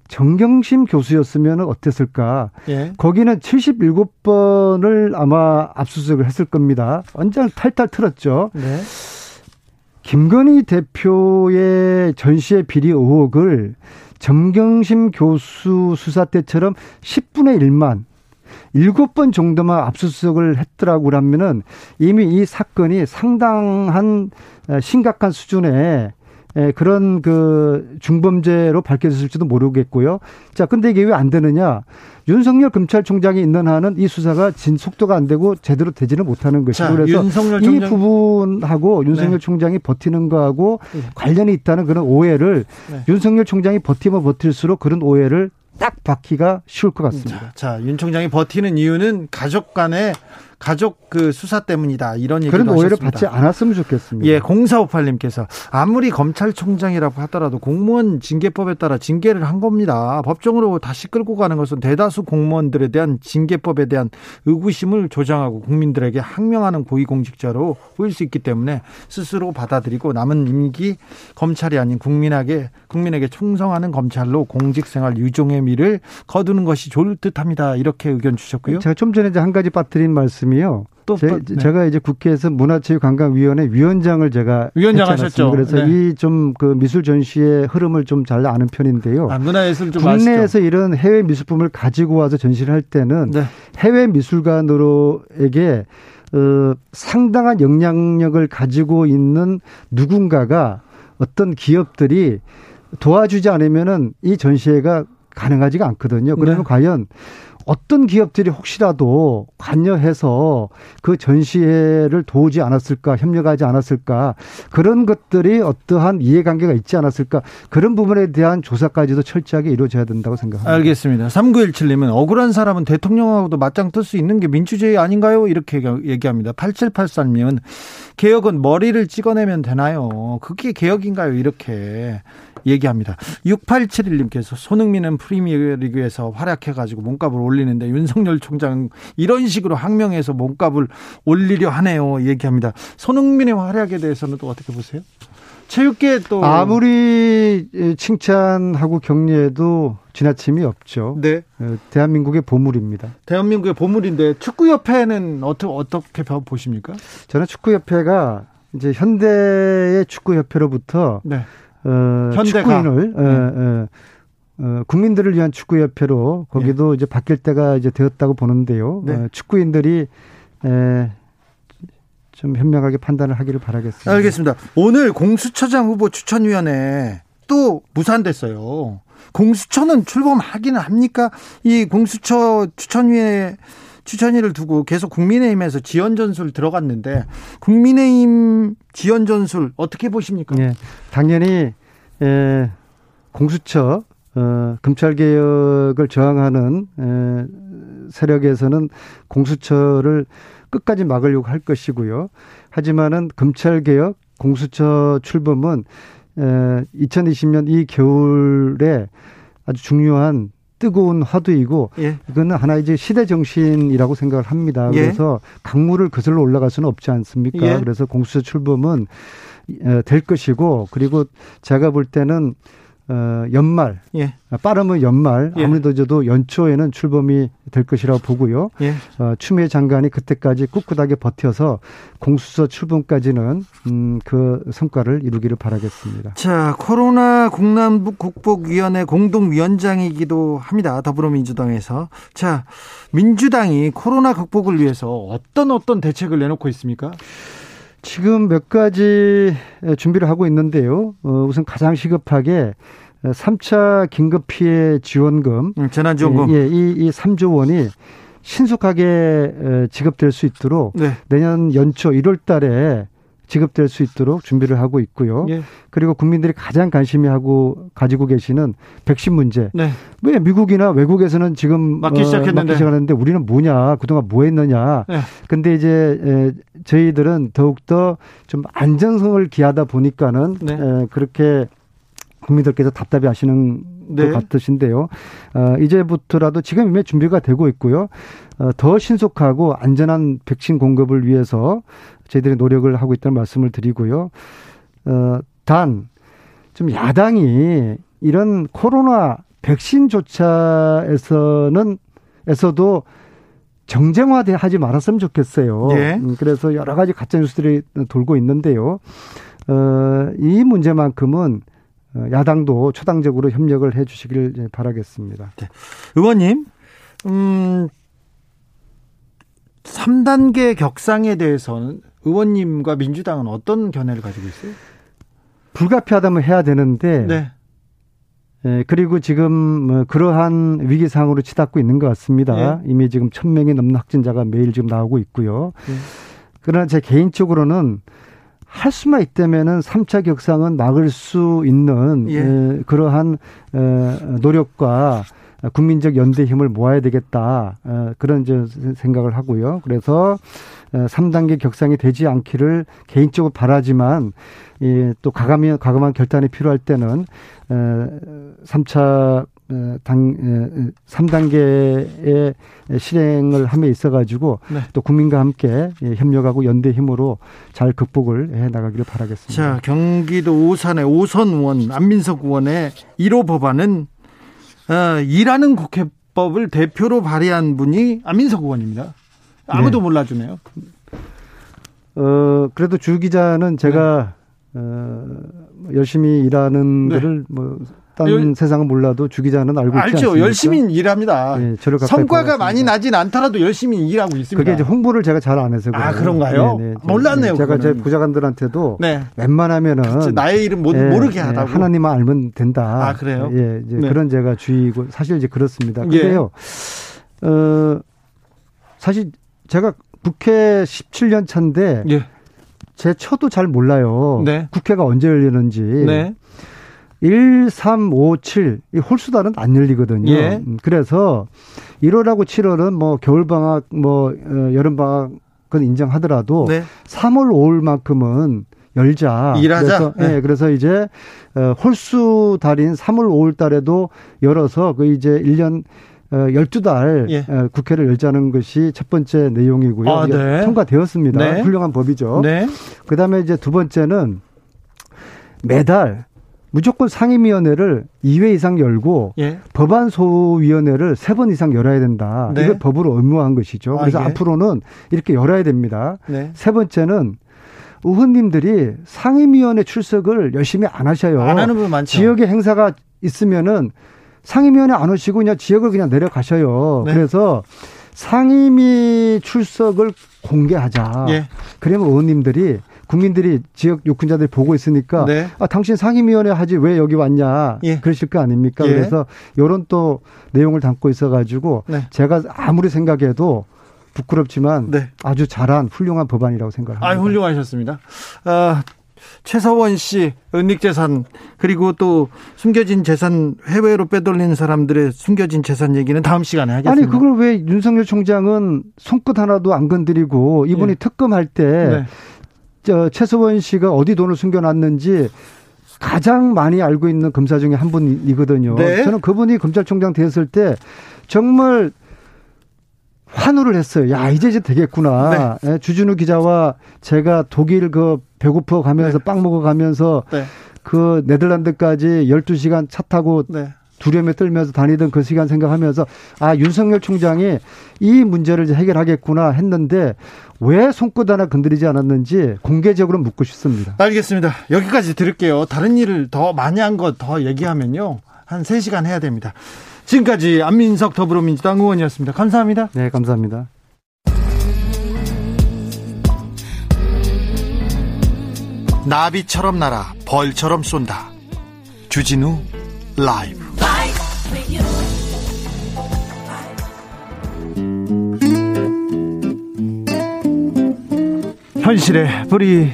정경심 교수였으면 어땠을까? 예. 거기는 77번을 아마 압수수색을 했을 겁니다. 완전 탈탈 틀었죠. 네. 김건희 대표의 전시의 비리 의혹을 정경심 교수 수사 때처럼 10분의 1만 일곱 번 정도만 압수수색을 했더라고 그러면은 이미 이 사건이 상당한 심각한 수준의 예, 그런 그 중범죄로 밝혀졌을지도 모르겠고요. 자, 근데 이게 왜 안 되느냐? 윤석열 검찰총장이 있는 한은 이 수사가 진 속도가 안 되고 제대로 되지는 못하는 것이고 자, 그래서 총장... 이 부분하고 윤석열 네. 총장이 버티는 거하고 네. 관련이 있다는 그런 오해를 네. 윤석열 총장이 버티면 버틸수록 그런 오해를 딱 받기가 쉬울 것 같습니다. 자, 윤 총장이 버티는 이유는 가족 간의 가족 그 수사 때문이다 이런 얘기도 그런 오해를 하셨습니다. 받지 않았으면 좋겠습니다. 예, 0458님께서 아무리 검찰총장이라고 하더라도 공무원 징계법에 따라 징계를 한 겁니다. 법정으로 다시 끌고 가는 것은 대다수 공무원들에 대한 징계법에 대한 의구심을 조장하고 국민들에게 항명하는 고위공직자로 보일 수 있기 때문에 스스로 받아들이고 남은 임기 검찰이 아닌 국민에게 국민에게 충성하는 검찰로 공직생활 유종의 미를 거두는 것이 좋을 듯합니다. 이렇게 의견 주셨고요. 제가 좀 전에 한 가지 빠뜨린 말씀 말씀이요. 또 제, 네. 가 이제 국회에서 문화체육관광위원회 위원장을 제가 위원장 하셨죠. 그래서 네. 이좀 그 미술 전시의 흐름을 좀 잘 아는 편인데요. 아, 문화예술 좀 국내에서 아시죠? 이런 해외 미술품을 가지고 와서 전시를 할 때는 네. 해외 미술관으로에게 어, 상당한 영향력을 가지고 있는 누군가가 어떤 기업들이 도와주지 않으면은 이 전시회가 가능하지가 않거든요. 그러면 네. 과연 어떤 기업들이 혹시라도 관여해서 그 전시회를 도우지 않았을까, 협력하지 않았을까, 그런 것들이 어떠한 이해관계가 있지 않았을까, 그런 부분에 대한 조사까지도 철저하게 이루어져야 된다고 생각합니다. 알겠습니다. 3917님은 억울한 사람은 대통령하고도 맞짱 뜰 수 있는 게 민주주의 아닌가요? 이렇게 얘기합니다. 8783님은 개혁은 머리를 찍어내면 되나요? 그게 개혁인가요? 이렇게 얘기합니다. 6871님께서 손흥민은 프리미어리그에서 활약해가지고 몸값을 올리는데 윤석열 총장 이런 식으로 항명해서 몸값을 올리려 하네요. 얘기합니다. 손흥민의 활약에 대해서는 또 어떻게 보세요? 체육계 또 아무리 칭찬하고 격려해도 지나침이 없죠. 네. 어, 대한민국의 보물입니다. 대한민국의 보물인데 축구협회는 어떻게 어떻게 보십니까? 저는 축구협회가 이제 현대의 축구협회로부터 네. 어, 축구인을 네. 어, 어, 어, 국민들을 위한 축구협회로 거기도 네. 이제 바뀔 때가 이제 되었다고 보는데요. 네. 어, 축구인들이 에, 좀 현명하게 판단을 하기를 바라겠습니다. 알겠습니다. 오늘 공수처장 후보 추천위원회 또 무산됐어요. 공수처는 출범하기는 합니까? 이 공수처 추천위에 추천위를 두고 계속 국민의힘에서 지연 전술 들어갔는데 국민의힘 지연 전술 어떻게 보십니까? 네, 당연히 에, 공수처 어, 검찰 개혁을 저항하는 에, 세력에서는 공수처를 끝까지 막으려고 할 것이고요. 하지만은 검찰 개혁 공수처 출범은 에, 2020년 이 겨울에 아주 중요한 뜨거운 화두이고 예. 이거는 하나 이제 시대 정신이라고 생각을 합니다. 예. 그래서 강물을 거슬러 올라갈 수는 없지 않습니까? 예. 그래서 공수처 출범은 될 것이고 그리고 제가 볼 때는 어, 연말, 예. 빠르면 연말, 예. 아무래도 저도 연초에는 출범이 될 것이라고 보고요. 예. 어, 추미애 장관이 그때까지 꿋꿋하게 버텨서 공수처 출범까지는 음, 그 성과를 이루기를 바라겠습니다. 자, 코로나 국남북 국복위원회 공동위원장이기도 합니다. 더불어민주당에서. 자, 민주당이 코로나 극복을 위해서 어떤 어떤 대책을 내놓고 있습니까? 지금 몇 가지 준비를 하고 있는데요. 어, 우선 가장 시급하게 3차 긴급 피해 지원금. 음, 재난지원금. 예, 이, 이 3조 원이 신속하게 지급될 수 있도록 네. 내년 연초 1월 달에 지급될 수 있도록 준비를 하고 있고요. 예. 그리고 국민들이 가장 관심이 하고 가지고 계시는 백신 문제. 네. 왜 미국이나 외국에서는 지금 맞기 시작했는데 어, 맞기 시작하는데 우리는 뭐냐 그동안 뭐 했느냐. 네. 근데 이제 에, 저희들은 더욱더 좀 안전성을 기하다 보니까는 네. 에, 그렇게 국민들께서 답답해 하시는 네. 것 같으신데요. 어, 이제부터라도 지금 이미 준비가 되고 있고요. 어, 더 신속하고 안전한 백신 공급을 위해서 저희들이 노력을 하고 있다는 말씀을 드리고요. 어, 단, 좀 야당이 이런 코로나 백신 조차에서는, 에서도 정쟁화하지 말았으면 좋겠어요. 네. 그래서 여러 가지 가짜 뉴스들이 돌고 있는데요. 어, 이 문제만큼은 어, 야당도 초당적으로 협력을 해 주시길 바라겠습니다. 네. 의원님, 음, 3단계 격상에 대해서는 의원님과 민주당은 어떤 견해를 가지고 있어요? 불가피하다면 해야 되는데 네. 예, 그리고 지금 뭐 그러한 위기 상황으로 치닫고 있는 것 같습니다. 예. 이미 지금 천 명이 넘는 확진자가 매일 지금 나오고 있고요. 예. 그러나 제 개인적으로는 할 수만 있다면은 3차 격상은 막을 수 있는 예. 에, 그러한 에, 노력과 국민적 연대 힘을 모아야 되겠다 에, 그런 이제 생각을 하고요. 그래서 에, 3단계 격상이 되지 않기를 개인적으로 바라지만 예, 또 과감한 과감한 결단이 필요할 때는 에, 3차 에, 당 에, 3단계의 실행을 함에 있어 가지고 네. 또 국민과 함께 예, 협력하고 연대 힘으로 잘 극복을 해 나가기를 바라겠습니다. 자, 경기도 오산의 오선 의원 안민석 의원의 1호 법안은 어, 일하는 국회법을 대표로 발의한 분이 안민석 의원입니다. 아무도 네. 몰라주네요. 어 그래도 주 기자는 제가 어 열심히 일하는 네. 거를 뭐 딴 열- 세상은 몰라도 주 기자는 알고 있지 알죠. 않습니까? 열심히 일합니다. 예, 성과가. 많이 나진 않더라도 열심히 일하고 있습니다. 그게 이제 홍보를 제가 잘 안 해서 아, 그래요. 그런가요? 몰랐네요, 제가 제 그거는. 부자관들한테도 네. 웬만하면은 그치, 나의 이름 못, 예, 모르게 예, 하다고. 하나님만 알면 된다. 아, 그래요? 예, 이제 네. 그런 제가 주의고 사실 이제 그렇습니다. 예. 근데요. 어 사실 제가 국회 17년 차인데 예. 제 처도 잘 몰라요. 네. 국회가 언제 열리는지. 네. 1, 3, 5, 7, 이 홀수달은 안 열리거든요. 예. 음, 그래서 1월하고 7월은 뭐 겨울방학, 뭐, 어, 여름방학은 인정하더라도 네. 3월, 5월만큼은 열자. 일하자? 그래서, 네. 예, 그래서 이제, 어, 홀수 달인 3월, 5월 달에도 열어서 그 이제 1년 어, 12달 예. 어, 국회를 열자는 것이 첫 번째 내용이고요. 아, 네. 통과되었습니다. 네. 훌륭한 법이죠. 네. 그다음에 이제 두 번째는 매달 무조건 상임위원회를 2회 이상 열고 예. 법안 소위원회를 세번 이상 열어야 된다. 네. 이걸 법으로 의무화한 것이죠. 아, 그래서 예. 앞으로는 이렇게 열어야 됩니다. 네. 세 번째는 의원님들이 상임위원회 출석을 열심히 안 하셔요. 안 하는 분 많죠. 지역에 행사가 있으면은 상임위원회 안 오시고 그냥 지역을 그냥 내려가셔요. 네. 그래서 상임위 출석을 공개하자. 예. 그러면 의원님들이 국민들이 지역 유권자들이 보고 있으니까 네. 아 당신 상임위원회 하지 왜 여기 왔냐 예. 그러실 거 아닙니까? 예. 그래서 요런 또 내용을 담고 있어가지고 네. 제가 아무리 생각해도 부끄럽지만 네. 아주 잘한 훌륭한 법안이라고 생각합니다. 아, 훌륭하셨습니다. 아, 최서원 씨 은닉재산 그리고 또 숨겨진 재산 해외로 빼돌리는 사람들의 숨겨진 재산 얘기는 다음 시간에 하겠습니다. 아니 그걸 왜 윤석열 총장은 손끝 하나도 안 건드리고 이분이 예. 특검할 때 네. 저 최서원 씨가 어디 돈을 숨겨놨는지 가장 많이 알고 있는 검사 중에 한 분이거든요. 네. 저는 그분이 검찰총장 됐을 때 정말 환호를 했어요. 야 이제 이제 되겠구나. 예, 주진우 기자와 제가 독일 그 배고파 가면서 빵 먹어 가면서 네. 그 네덜란드까지 12시간 차 타고 네. 두려움에 떨면서 다니던 그 시간 생각하면서 아 윤석열 총장이 이 문제를 이제 해결하겠구나 했는데 왜 손끝 하나 건드리지 않았는지 공개적으로 묻고 싶습니다. 알겠습니다. 여기까지 들을게요. 다른 일을 더 많이 한 것 더 얘기하면요. 한 3시간 해야 됩니다. 지금까지 안민석 더불어민주당 의원이었습니다. 감사합니다. 네, 감사합니다. 나비처럼 날아 벌처럼 쏜다. 주진우 라이브. 현실의 불이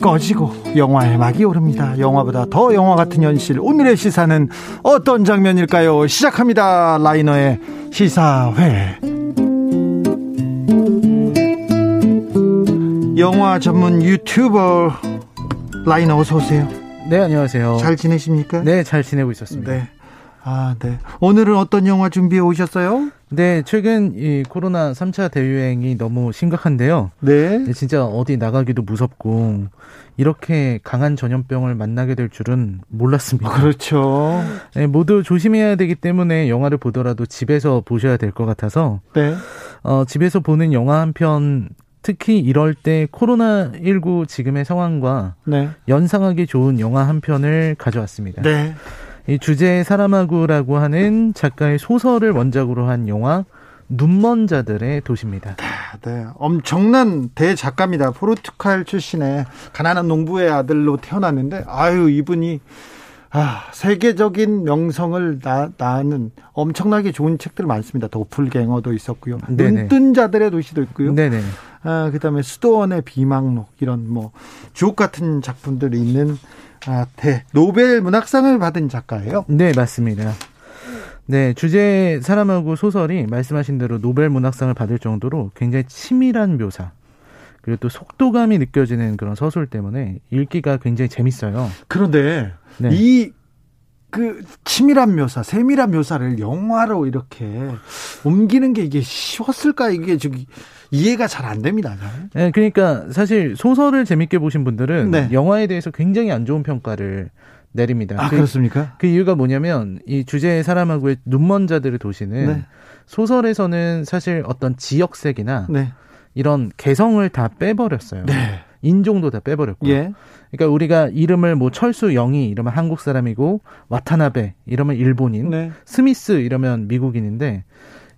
꺼지고 영화의 막이 오릅니다. 영화보다 더 영화 같은 현실. 오늘의 시사는 어떤 장면일까요? 시작합니다. 라이너의 시사회. 영화 전문 유튜버 라이너 어서 오세요. 네, 안녕하세요. 잘 지내십니까? 네, 잘 지내고 있었습니다. 네. 네. 아, 네. 오늘은 어떤 영화 준비해 오셨어요? 네, 최근 이 코로나 3차 대유행이 너무 심각한데요. 네. 네, 진짜 어디 나가기도 무섭고 이렇게 강한 전염병을 만나게 될 줄은 몰랐습니다. 그렇죠. 네, 모두 조심해야 되기 때문에 영화를 보더라도 집에서 보셔야 될 것 같아서 네. 어, 집에서 보는 영화 한편 특히 이럴 때 코로나19 지금의 상황과 네. 연상하기 좋은 영화 한 편을 가져왔습니다. 네. 이 주제 사람하고라고 하는 작가의 소설을 원작으로 한 영화 눈먼 자들의 도시입니다. 네, 엄청난 대작가입니다. 포르투갈 출신의 가난한 농부의 아들로 태어났는데 아유 이분이 아, 세계적인 명성을 나, 낳는 엄청나게 좋은 책들 많습니다. 도플갱어도 있었고요. 눈뜬 자들의 도시도 있고요. 네네. 아, 그다음에 수도원의 비망록 이런 뭐 주옥 같은 작품들이 있는 아, 대 노벨 문학상을 받은 작가예요. 네, 맞습니다. 네, 주제 사람하고 소설이 말씀하신 대로 노벨 문학상을 받을 정도로 굉장히 치밀한 묘사, 그리고 또 속도감이 느껴지는 그런 서술 때문에 읽기가 굉장히 재밌어요. 그런데 네. 이 그 치밀한 묘사, 세밀한 묘사를 영화로 이렇게 옮기는 게 이게 쉬웠을까? 이게 저기 이해가 잘 안 됩니다. 네, 그러니까 사실 소설을 재밌게 보신 분들은 네. 영화에 대해서 굉장히 안 좋은 평가를 내립니다. 아, 그, 그렇습니까? 그 이유가 뭐냐면 이 주제의 사람하고의 눈먼 자들의 도시는 네. 소설에서는 사실 어떤 지역색이나 네. 이런 개성을 다 빼버렸어요. 네. 인종도 다 빼버렸고. 예. 그러니까 우리가 이름을 뭐 철수 영희 이러면 한국 사람이고 와타나베 이러면 일본인, 네. 스미스 이러면 미국인인데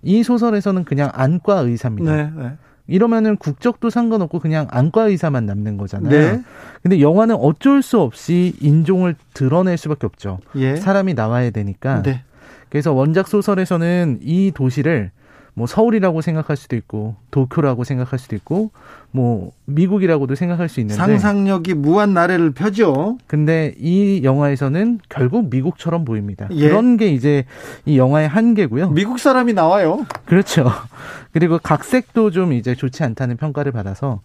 이 소설에서는 그냥 안과 의사입니다. 네, 네. 이러면은 국적도 상관없고 그냥 안과 의사만 남는 거잖아요. 네. 근데 영화는 어쩔 수 없이 인종을 드러낼 수밖에 없죠. 예. 사람이 나와야 되니까. 네. 그래서 원작 소설에서는 이 도시를 뭐 서울이라고 생각할 수도 있고 도쿄라고 생각할 수도 있고 뭐 미국이라고도 생각할 수 있는데 상상력이 무한 나래를 펴죠. 근데 이 영화에서는 결국 미국처럼 보입니다. 예. 그런 게 이제 이 영화의 한계고요. 미국 사람이 나와요. 그렇죠. 그리고 각색도 좀 이제 좋지 않다는 평가를 받아서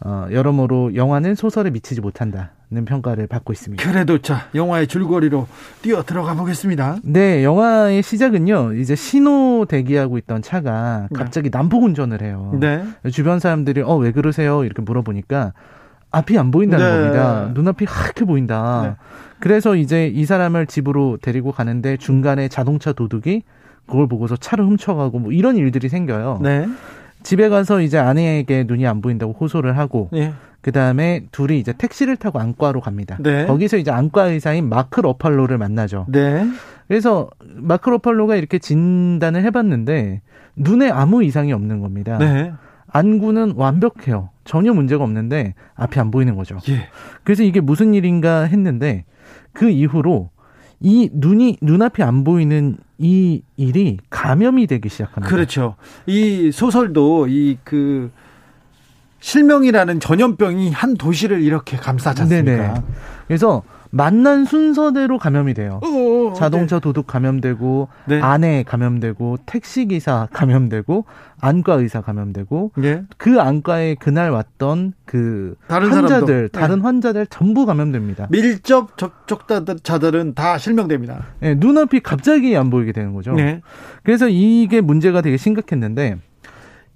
어 여러모로 영화는 소설에 미치지 못한다. 는 평가를 받고 있습니다. 그래도 자 영화의 줄거리로 뛰어 들어가 보겠습니다. 네, 영화의 시작은요. 이제 신호 대기하고 있던 차가 네. 갑자기 네. 난폭 운전을 해요. 네. 주변 사람들이 어 왜 그러 세요? 이렇게 물어보니까 앞이 안 보인다는 네. 겁니다. 눈앞이 하얗게 보인다. 네. 그래서 이제 이 사람을 집으로 데리고 가는데 중간에 자동차 도둑이 그걸 보고서 차를 훔쳐가고 뭐 이런 일들이 생겨요. 네. 집에 가서 이제 아내에게 눈이 안 보인다고 호소를 하고 네. 그 다음에 둘이 이제 택시를 타고 안과로 갑니다. 네. 거기서 이제 안과 의사인 마크 러팔로를 만나죠. 네. 그래서 마크 러팔로가 이렇게 진단을 해봤는데 눈에 아무 이상이 없는 겁니다. 네. 안구는 완벽해요. 전혀 문제가 없는데 앞이 안 보이는 거죠. 예. 그래서 이게 무슨 일인가 했는데 그 이후로 이 눈이 눈앞이 안 보이는 이 일이 감염이 되기 시작합니다. 그렇죠. 이 소설도 이 그 실명이라는 전염병이 한 도시를 이렇게 감싸지 않습니까? 네네. 그래서 만난 순서대로 감염이 돼요. 어어, 어, 자동차 네. 도둑 감염되고 네. 아내 감염되고 택시 기사 감염되고 안과 의사 감염되고 네. 그 안과에 그날 왔던 그 다른 환자들 사람도. 다른 네. 환자들 전부 감염됩니다. 밀접 접촉자들은 다 실명됩니다. 네, 눈앞이 갑자기 안 보이게 되는 거죠. 네. 그래서 이게 문제가 되게 심각했는데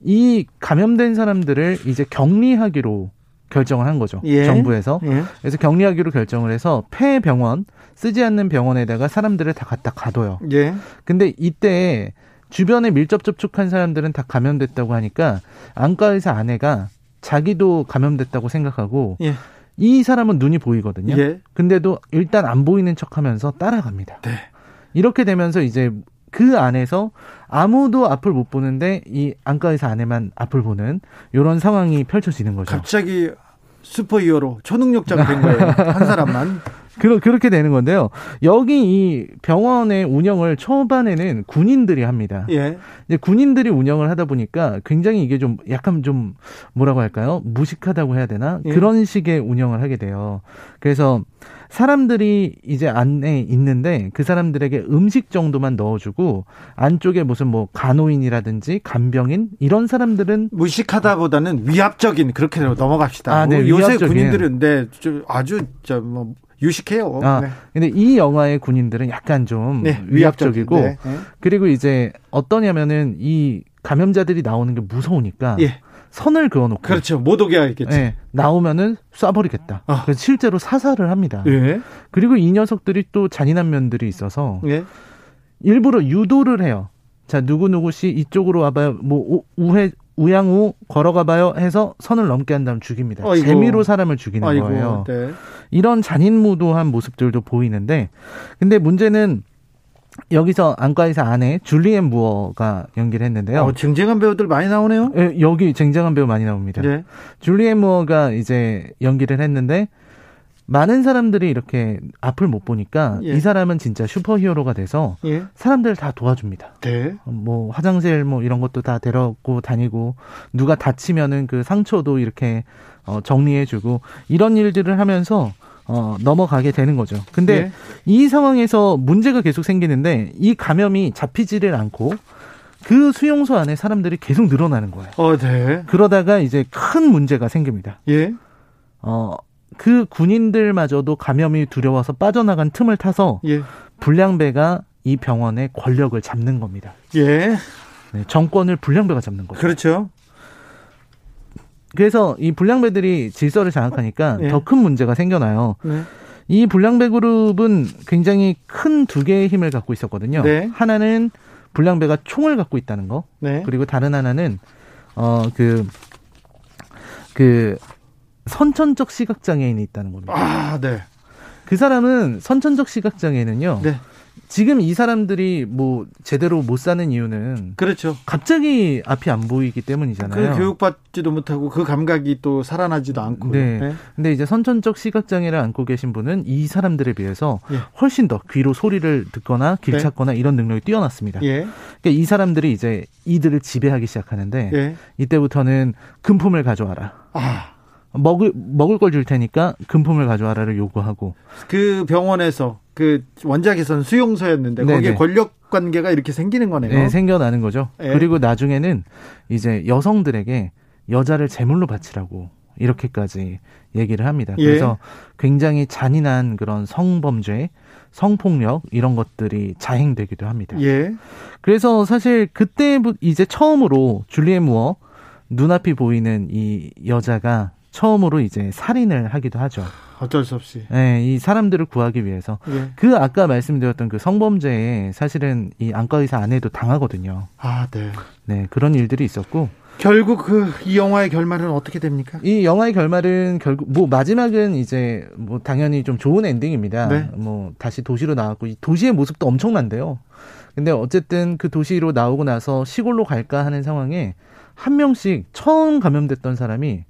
이 감염된 사람들을 이제 격리하기로 결정을 한 거죠. 예. 정부에서. 예. 그래서 격리하기로 결정을 해서 폐 병원 쓰지 않는 병원에다가 사람들을 다 갖다 가둬요. 예. 근데 이때 주변에 밀접 접촉한 사람들은 다 감염됐다고 하니까 안과 의사 아내가 자기도 감염됐다고 생각하고 예. 이 사람은 눈이 보이거든요. 예. 근데도 일단 안 보이는 척하면서 따라갑니다. 네. 이렇게 되면서 이제 그 안에서 아무도 앞을 못 보는데 이 안과 의사 안에만 앞을 보는 이런 상황이 펼쳐지는 거죠. 갑자기 슈퍼히어로 초능력자가 된 거예요. 한 사람만. 그러, 그렇게 되는 건데요. 여기 이 병원의 운영을 초반에는 군인들이 합니다. 예. 이제 군인들이 운영을 하다 보니까 굉장히 이게 좀 약간 좀 뭐라고 할까요? 무식하다고 해야 되나? 예. 그런 식의 운영을 하게 돼요. 그래서 사람들이 이제 안에 있는데 그 사람들에게 음식 정도만 넣어주고 안쪽에 무슨 뭐 간호인이라든지 간병인 이런 사람들은 무식하다보다는 위압적인 그렇게 넘어갑시다. 아, 네, 요새 위압적인. 군인들은 네, 아주 저뭐 유식해요. 아, 네. 근데 이 영화의 군인들은 약간 좀 네, 위압적이고 네. 그리고 이제 어떠냐면은 이 감염자들이 나오는 게 무서우니까 예. 선을 그어놓고 그렇죠 못 오게 하겠지 네, 나오면은 쏴버리겠다. 아. 그래서 실제로 사살을 합니다. 예. 그리고 이 녀석들이 또 잔인한 면들이 있어서 예. 일부러 유도를 해요. 자 누구 누구 씨 이쪽으로 와봐요. 뭐 우회 우양우 걸어가봐요 해서 선을 넘게 한 다음 죽입니다. 아이고. 재미로 사람을 죽이는 아이고. 거예요. 네. 이런 잔인무도한 모습들도 보이는데 근데 문제는 여기서 안과의사 안에 줄리엔 무어가 연기를 했는데요. 어, 쟁쟁한 배우들 많이 나오네요. 예, 여기 쟁쟁한 배우 많이 나옵니다. 네. 줄리엔 무어가 이제 연기를 했는데 많은 사람들이 이렇게 앞을 못 보니까 예. 이 사람은 진짜 슈퍼히어로가 돼서 예. 사람들을 다 도와줍니다. 네. 뭐 화장실 뭐 이런 것도 다 데려고 다니고 누가 다치면은 그 상처도 이렇게 어 정리해 주고 이런 일들을 하면서 어, 넘어가게 되는 거죠. 근데 네. 이 상황에서 문제가 계속 생기는데 이 감염이 잡히지를 않고 그 수용소 안에 사람들이 계속 늘어나는 거예요. 어, 네. 그러다가 이제 큰 문제가 생깁니다. 예. 어, 그 군인들마저도 감염이 두려워서 빠져나간 틈을 타서 예. 불량배가 이 병원의 권력을 잡는 겁니다. 예. 네, 정권을 불량배가 잡는 거죠. 그렇죠. 그래서 이 불량배들이 질서를 장악하니까 네. 더큰 문제가 생겨나요. 네. 이 불량배 그룹은 굉장히 큰 두 개의 힘을 갖고 있었거든요. 네. 하나는 불량배가 총을 갖고 있다는 거. 네. 그리고 다른 하나는 어그그 그 선천적 시각 장애인이 있다는 겁니다. 아, 네. 그 사람은 선천적 시각 장애는요. 네. 지금 이 사람들이 뭐 제대로 못 사는 이유는 그렇죠. 갑자기 앞이 안 보이기 때문이잖아요. 그 교육받지도 못하고 그 감각이 또 살아나지도 않고. 네. 네. 근데 이제 선천적 시각 장애를 안고 계신 분은 이 사람들에 비해서 예. 훨씬 더 귀로 소리를 듣거나 길 네. 찾거나 이런 능력이 뛰어났습니다. 예. 그러니까 이 사람들이 이제 이들을 지배하기 시작하는데 예. 이때부터는 금품을 가져와라. 아. 먹을 먹을 걸 줄 테니까 금품을 가져와라를 요구하고 그 병원에서 그 원작에서는 수용소였는데 네네. 거기에 권력 관계가 이렇게 생기는 거네요. 네, 생겨나는 거죠. 네. 그리고 나중에는 이제 여성들에게 여자를 제물로 바치라고 이렇게까지 얘기를 합니다. 예. 그래서 굉장히 잔인한 그런 성범죄, 성폭력 이런 것들이 자행되기도 합니다. 예. 그래서 사실 그때 이제 처음으로 줄리엣 무어 눈앞이 보이는 이 여자가 처음으로 이제 살인을 하기도 하죠. 어쩔 수 없이. 네, 이 사람들을 구하기 위해서. 예. 그 아까 말씀드렸던 그 성범죄에 사실은 이 안과 의사 아내도 당하거든요. 아, 네. 네, 그런 일들이 있었고. 결국 그 이 영화의 결말은 어떻게 됩니까? 이 영화의 결말은 결국 뭐 마지막은 이제 뭐 당연히 좀 좋은 엔딩입니다. 네. 뭐 다시 도시로 나왔고 이 도시의 모습도 엄청난데요. 근데 어쨌든 그 도시로 나오고 나서 시골로 갈까 하는 상황에 한 명씩 처음 감염됐던 사람이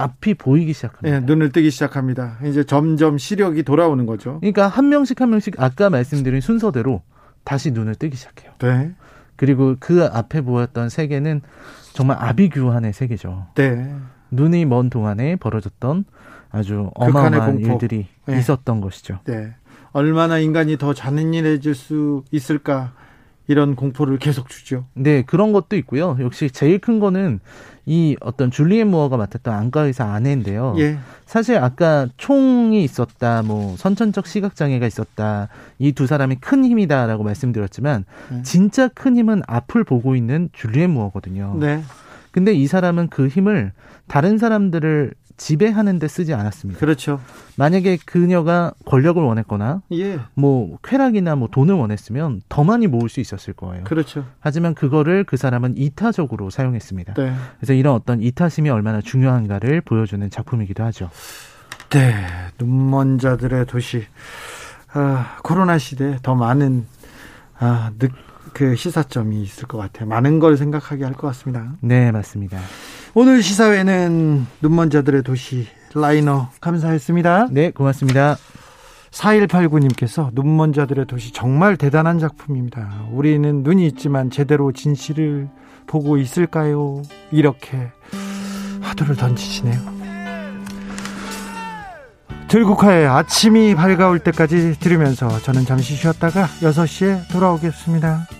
앞이 보이기 시작합니다. 네, 눈을 뜨기 시작합니다. 이제 점점 시력이 돌아오는 거죠. 그러니까 한 명씩 한 명씩 아까 말씀드린 순서대로 다시 눈을 뜨기 시작해요. 네. 그리고 그 앞에 보였던 세계는 정말 아비규환의 세계죠. 네. 눈이 먼 동안에 벌어졌던 아주 어마어마한 일들이 네. 있었던 것이죠. 네. 얼마나 인간이 더 잔인해질 수 있을까 이런 공포를 계속 주죠. 네, 그런 것도 있고요. 역시 제일 큰 거는 이 어떤 줄리엣 무어가 맡았던 안과 의사 아내인데요. 예. 사실 아까 총이 있었다, 뭐 선천적 시각 장애가 있었다, 이 두 사람이 큰 힘이다라고 말씀드렸지만 네. 진짜 큰 힘은 앞을 보고 있는 줄리엣 무어거든요. 네. 근데 이 사람은 그 힘을 다른 사람들을 지배하는 데 쓰지 않았습니다. 그렇죠. 만약에 그녀가 권력을 원했거나 예. 뭐 쾌락이나 뭐 돈을 원했으면 더 많이 모을 수 있었을 거예요. 그렇죠. 하지만 그거를 그 사람은 이타적으로 사용했습니다. 네. 그래서 이런 어떤 이타심이 얼마나 중요한가를 보여주는 작품이기도 하죠. 네. 눈먼 자들의 도시. 아, 코로나 시대에 더 많은 아, 느, 그 시사점이 있을 것 같아요. 많은 걸 생각하게 할 것 같습니다. 네, 맞습니다. 오늘 시사회는 눈먼 자들의 도시 라이너 감사했습니다. 네, 고맙습니다. 4189님께서 눈먼 자들의 도시 정말 대단한 작품입니다. 우리는 눈이 있지만 제대로 진실을 보고 있을까요? 이렇게 화두를 던지시네요. 들국화의 아침이 밝아올 때까지 들으면서 저는 잠시 쉬었다가 6시에 돌아오겠습니다.